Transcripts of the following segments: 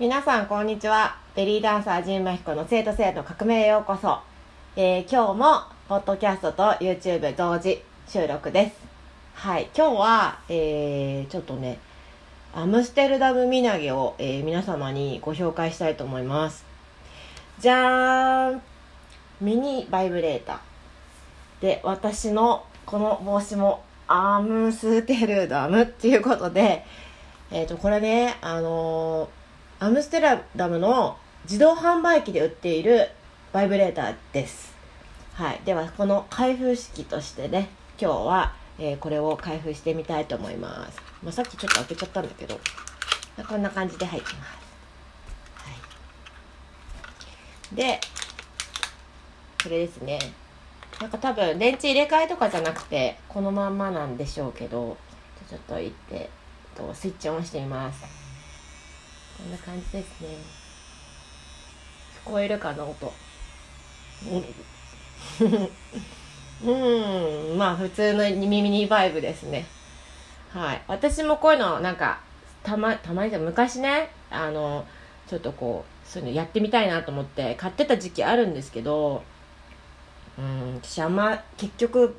皆さんこんにちは。ベリーダンサー陣馬彦の生徒生徒革命へようこそ、えー、今日もポッドキャストと YouTube 同時収録です。はい今日は、えー、ちょっとねアムステルダム身投げを、えー、皆様にご紹介したいと思います。じゃーん。ミニバイブレーター。で私のこの帽子もアムステルダムっていうことでえっ、ー、とこれねあのーアムステルダムの自動販売機で売っているバイブレーターです。はい。では、この開封式としてね、今日は、えー、これを開封してみたいと思います。まあ、さっきちょっと開けちゃったんだけど、こんな感じで入ってます。はい。で、これですね。なんか多分電池入れ替えとかじゃなくて、このまんまなんでしょうけど、ちょっと行って、スイッチオンしてみます。こんな感じですね。聞こえるかな音。うん。まあ普通の耳にバイブですね。はい。私もこういうのなんかたまたまに昔ねあのちょっとこうそういうのやってみたいなと思って買ってた時期あるんですけどうん。私あんま結局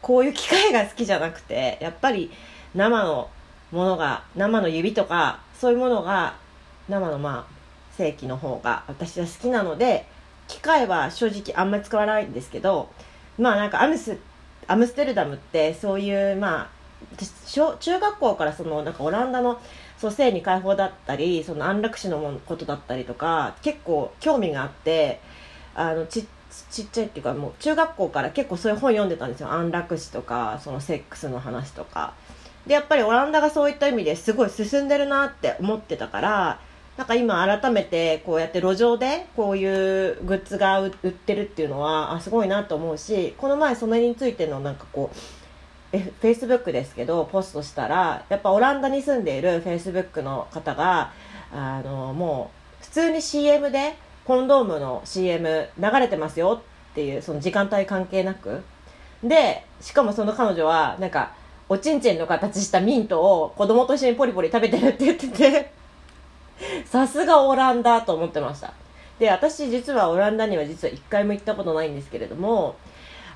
こういう機械が好きじゃなくてやっぱり生のものが生の指とかそういうものが生のまあ正規の方が私は好きなので機械は正直あんまり使わないんですけどまあなんかアムスアムステルダムってそういうまあ小中学校からそのなんかオランダのそう性に解放だったりその安楽死のことだったりとか結構興味があってあのちちっちゃいっていうかもう中学校から結構そういう本読んでたんですよ。安楽死とかそのセックスの話とか。でやっぱりオランダがそういった意味ですごい進んでるなって思ってたからなんか今改めてこうやって路上でこういうグッズが売ってるっていうのはあすごいなと思うしこの前それについてのなんかこうフェイスブックですけどポストしたらやっぱオランダに住んでいるフェイスブックの方があのもう普通に CM でコンドームの CM 流れてますよっていうその時間帯関係なく。でしかもその彼女はなんかおちんちんの形したミントを子供と一緒にポリポリ食べてるって言ってて さすがオランダと思ってました。で私実はオランダには実は1回も行ったことないんですけれども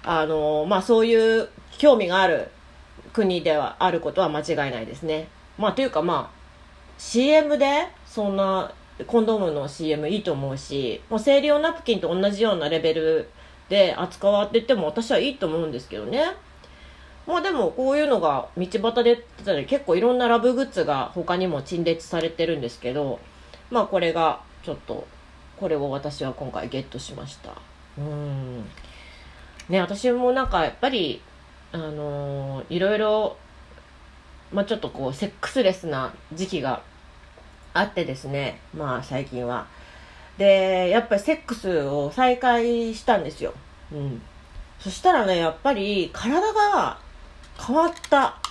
あのまあそういう興味がある国ではあることは間違いないですね。まあというかまあ CM でそんなコンドームの CM いいと思うしもう生理用ナプキンと同じようなレベルで扱われてても私はいいと思うんですけどね。まあでもこういうのが道端で売ってたり結構いろんなラブグッズが他にも陳列されてるんですけどまあこれがちょっとこれを私は今回ゲットしました。うん。ね私もなんかやっぱりあのー、いろいろまあちょっとこうセックスレスな時期があってですね。まあ最近は。でやっぱりセックスを再開したんですよ。うん。そしたらねやっぱり体が変わった。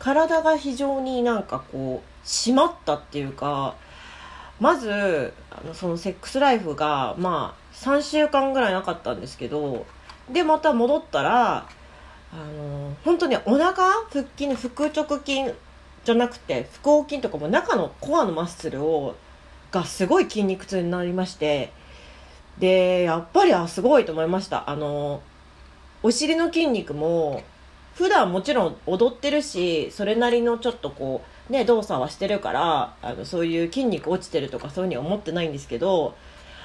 体が非常になんかこう締まったっていうかまずあのそのセックスライフがまあ3週間ぐらいなかったんですけどでまた戻ったらあの本当にお腹腹筋腹直筋じゃなくて腹横筋とかも中のコアのマッスルをがすごい筋肉痛になりましてでやっぱりあすごいと思いました。あのお尻の筋肉も普段もちろん踊ってるしそれなりのちょっとこうね動作はしてるからあのそういう筋肉落ちてるとかそういうふうには思ってないんですけど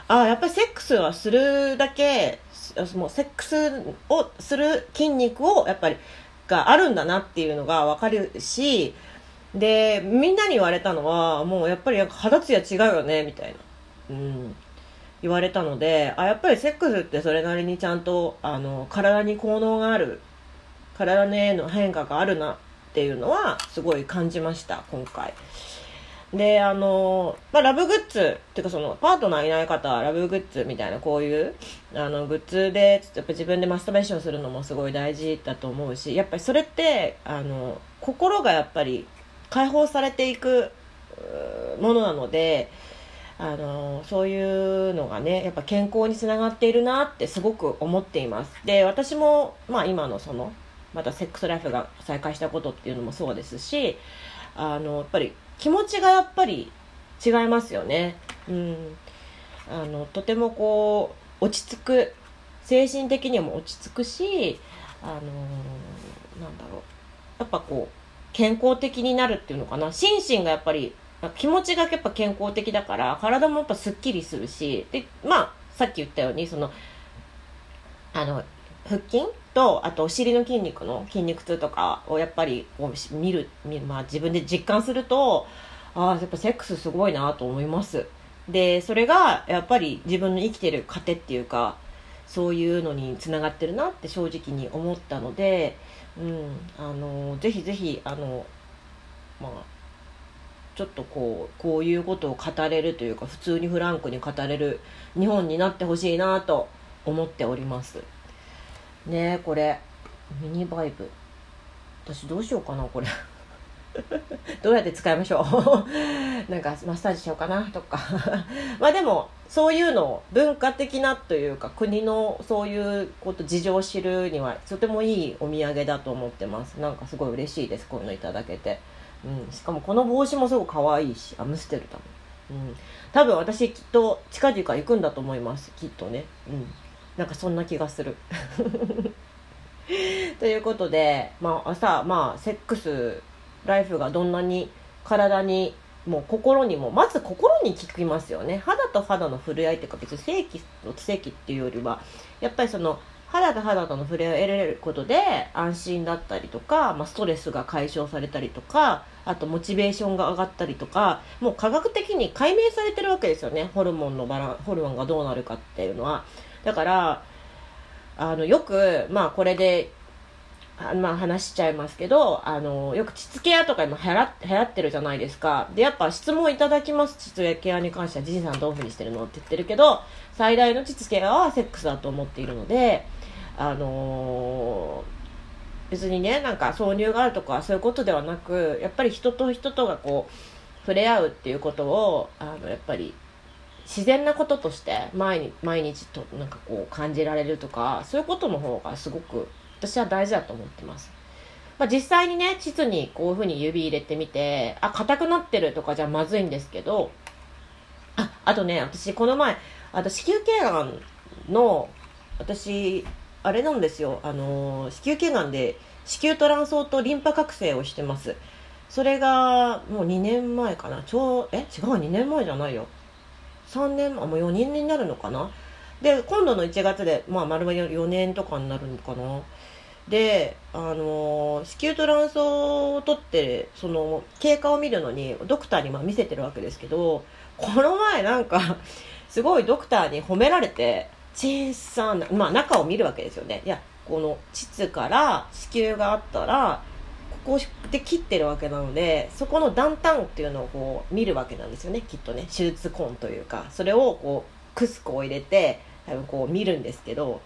あやっぱりセックスはするだけもうセックスをする筋肉をやっぱりがあるんだなっていうのが分かるしでみんなに言われたのはもうやっぱり肌ツヤ違うよねみたいな、うん、言われたのであやっぱりセックスってそれなりにちゃんとあの体に効能がある体のの変化があるなっていうのはすごい感じました今回。であの、まあ、ラブグッズっていうかそのパートナーいない方はラブグッズみたいなこういうあのグッズでやっぱ自分でマスターベーションするのもすごい大事だと思うしやっぱりそれってあの心がやっぱり解放されていくものなのであのそういうのがねやっぱ健康につながっているなってすごく思っています。で私も、まあ、今のそのまたセックスライフが再開したことっていうのもそうですしあのやっぱり気持ちがやっぱり違いますよね。うん。あのとてもこう落ち着く。精神的にも落ち着くしあのなんだろう。やっぱこう健康的になるっていうのかな。心身がやっぱり気持ちがやっぱ健康的だから体もやっぱすっきりするし。でまあさっき言ったようにそのあの腹筋とあとお尻の筋肉の筋肉痛とかをやっぱり見る、まあ、自分で実感するとああやっぱセックスすごいなと思います。でそれがやっぱり自分の生きてる糧っていうかそういうのにつながってるなって正直に思ったので、うん、あのぜひぜひあのまあちょっとこうこういうことを語れるというか普通にフランクに語れる日本になってほしいなと思っております。ねこれ。ミニバイブ。私どうしようかなこれ。どうやって使いましょう？なんかマッサージしようかなとか。まあでもそういうのを文化的なというか国のそういうこと事情を知るにはとてもいいお土産だと思ってます。なんかすごい嬉しいですこういうのいただけて、うん、しかもこの帽子もすごい可愛いしアムステルだもん、うん、多分私きっと近々行くんだと思いますきっとね。うん。なんかそんな気がする。ということでまあ朝まあセックスライフがどんなに体にもう心にもまず心に効きますよね。肌と肌の触れ合いっていうか別に正規の奇跡っていうよりはやっぱりその肌と肌との触れを得られることで安心だったりとか、まあ、ストレスが解消されたりとかあとモチベーションが上がったりとかもう科学的に解明されてるわけですよねホルモンのバランホルモンがどうなるかっていうのはだからあのよくまあこれであまあ話しちゃいますけど、あの、よく膣ケアとか今流行流行ってるじゃないですか。で、やっぱ質問いただきます。膣ケアに関しては、じいさんどういうふうにしてるのって言ってるけど、最大の膣ケアはセックスだと思っているので、あのー、別にね、なんか挿入があるとかそういうことではなく、やっぱり人と人とがこう、触れ合うっていうことを、あの、やっぱり、自然なこととして毎日毎日となんかこう感じられるとかそういうことの方がすごく私は大事だと思ってます。まあ、実際にね、膣にこういう風に指入れてみて、あ、硬くなってるとかじゃまずいんですけど、あ、あとね、私この前、あと子宮頸がんの、私、あれなんですよ、あの、子宮頸がんで子宮トランソーとリンパ覚醒をしてます。それがもう2年前かな。ちょうえ？違う、2年前じゃないよ。3年、あ、もう4年になるのかな。で、今度の1月で、まあ、丸々4年とかになるのかな。で、あの子宮トランスを取ってその経過を見るのにドクターにま見せてるわけですけどこの前なんかすごいドクターに褒められて小さな、まあ、中を見るわけですよね。いやこの膣から子宮があったらここで切ってるわけなのでそこの断端っていうのをこう見るわけなんですよね。きっとね手術痕というかそれをこうクスクを入れて多分こう見るんですけど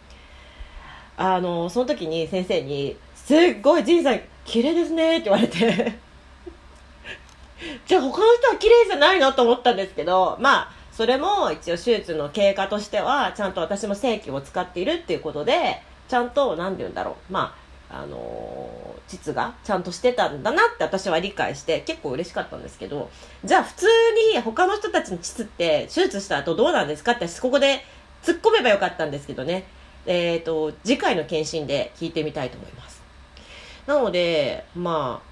あの、その時に先生に、すっごいじいさん、綺麗ですねって言われて じゃあ他の人は綺麗じゃないのと思ったんですけど、まあ、それも一応手術の経過としては、ちゃんと私も正規を使っているっていうことで、ちゃんと、なんて言うんだろう、まあ、あのー、膣がちゃんとしてたんだなって私は理解して結構嬉しかったんですけど、じゃあ普通に他の人たちの膣って手術した後どうなんですかってここで突っ込めばよかったんですけどね。えっ、ー、と、次回の検診で聞いてみたいと思います。なので、まあ、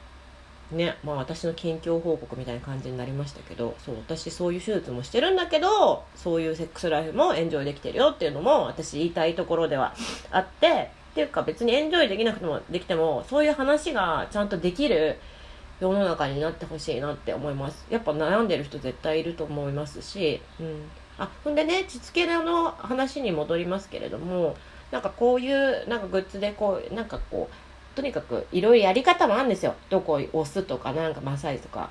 ね、まあ私の近況報告みたいな感じになりましたけど、そう、私そういう手術もしてるんだけど、そういうセックスライフもエンジョイできてるよっていうのも私言いたいところではあって、っていうか別にエンジョイできなくても、できても、そういう話がちゃんとできる世の中になってほしいなって思います。やっぱ悩んでる人絶対いると思いますし、うん。あほんでねしつけの話に戻りますけれどもなんかこういうなんかグッズでこうなんかこうとにかくいろいろやり方もあるんですよ。どこを押すとかなんかマッサージとか。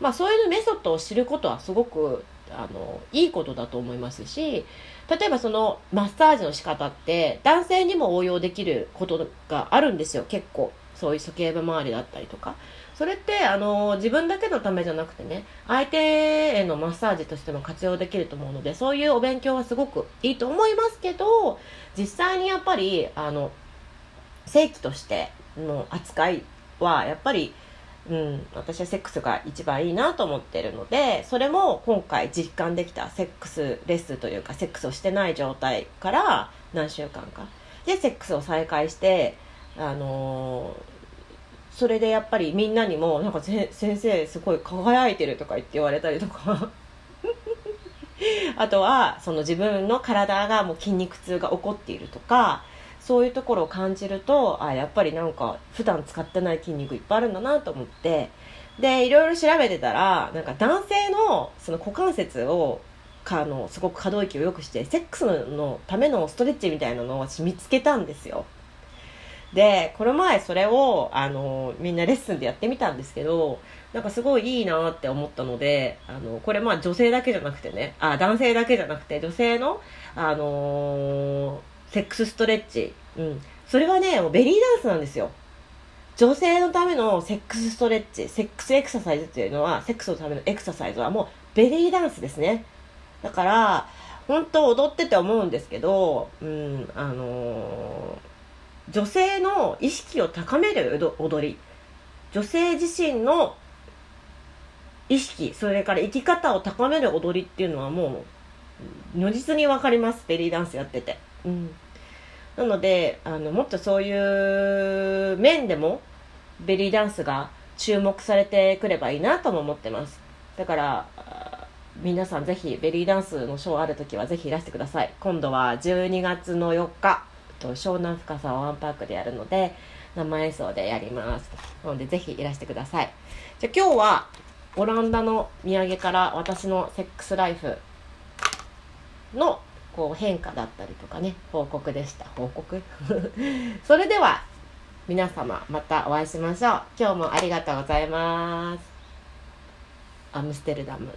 まあそういうメソッドを知ることはすごくあのいいことだと思いますし例えばそのマッサージの仕方って男性にも応用できることがあるんですよ。結構。そういう鼠径部周りだったりとか。それってあの自分だけのためじゃなくてね相手へのマッサージとしても活用できると思うのでそういうお勉強はすごくいいと思いますけど実際にやっぱりあの正規としての扱いはやっぱりうん、私はセックスが一番いいなと思ってるのでそれも今回実感できたセックスレスというかセックスをしてない状態から何週間か。でセックスを再開してあのーそれでやっぱりみんなにも「なんか先生すごい輝いてる」とか言って言われたりとか。あとはその自分の体がもう筋肉痛が起こっているとかそういうところを感じるとあやっぱりなんか普段使ってない筋肉いっぱいあるんだなと思ってでいろいろ調べてたらなんか男性のその股関節をかのすごく可動域を良くしてセックスのためのストレッチみたいなのを私見つけたんですよ。でこの前それをあのみんなレッスンでやってみたんですけどなんかすごいいいなって思ったのであのこれまあ女性だけじゃなくてねあ男性だけじゃなくて女性の、あのー、セックスストレッチ、うん、それはねもうベリーダンスなんですよ。女性のためのセックスストレッチ。セックスエクササイズっていうのはセックスのためのエクササイズはもうベリーダンスですね。だから本当踊ってて思うんですけど、うん、あのー女性の意識を高める踊り。女性自身の意識それから生き方を高める踊りっていうのはもう如実に分かります。ベリーダンスやってて、うん、なのであのもっとそういう面でもベリーダンスが注目されてくればいいなとも思ってます。だから皆さんぜひベリーダンスのショーある時はぜひいらしてください。今度は12月の4日と湘南深さワンパークでやるので生演奏でやります。なのでぜひいらしてください。じゃ今日はオランダの土産から私のセックスライフのこう変化だったりとかね報告でした。報告？それでは皆様またお会いしましょう。今日もありがとうございます。アムステルダム。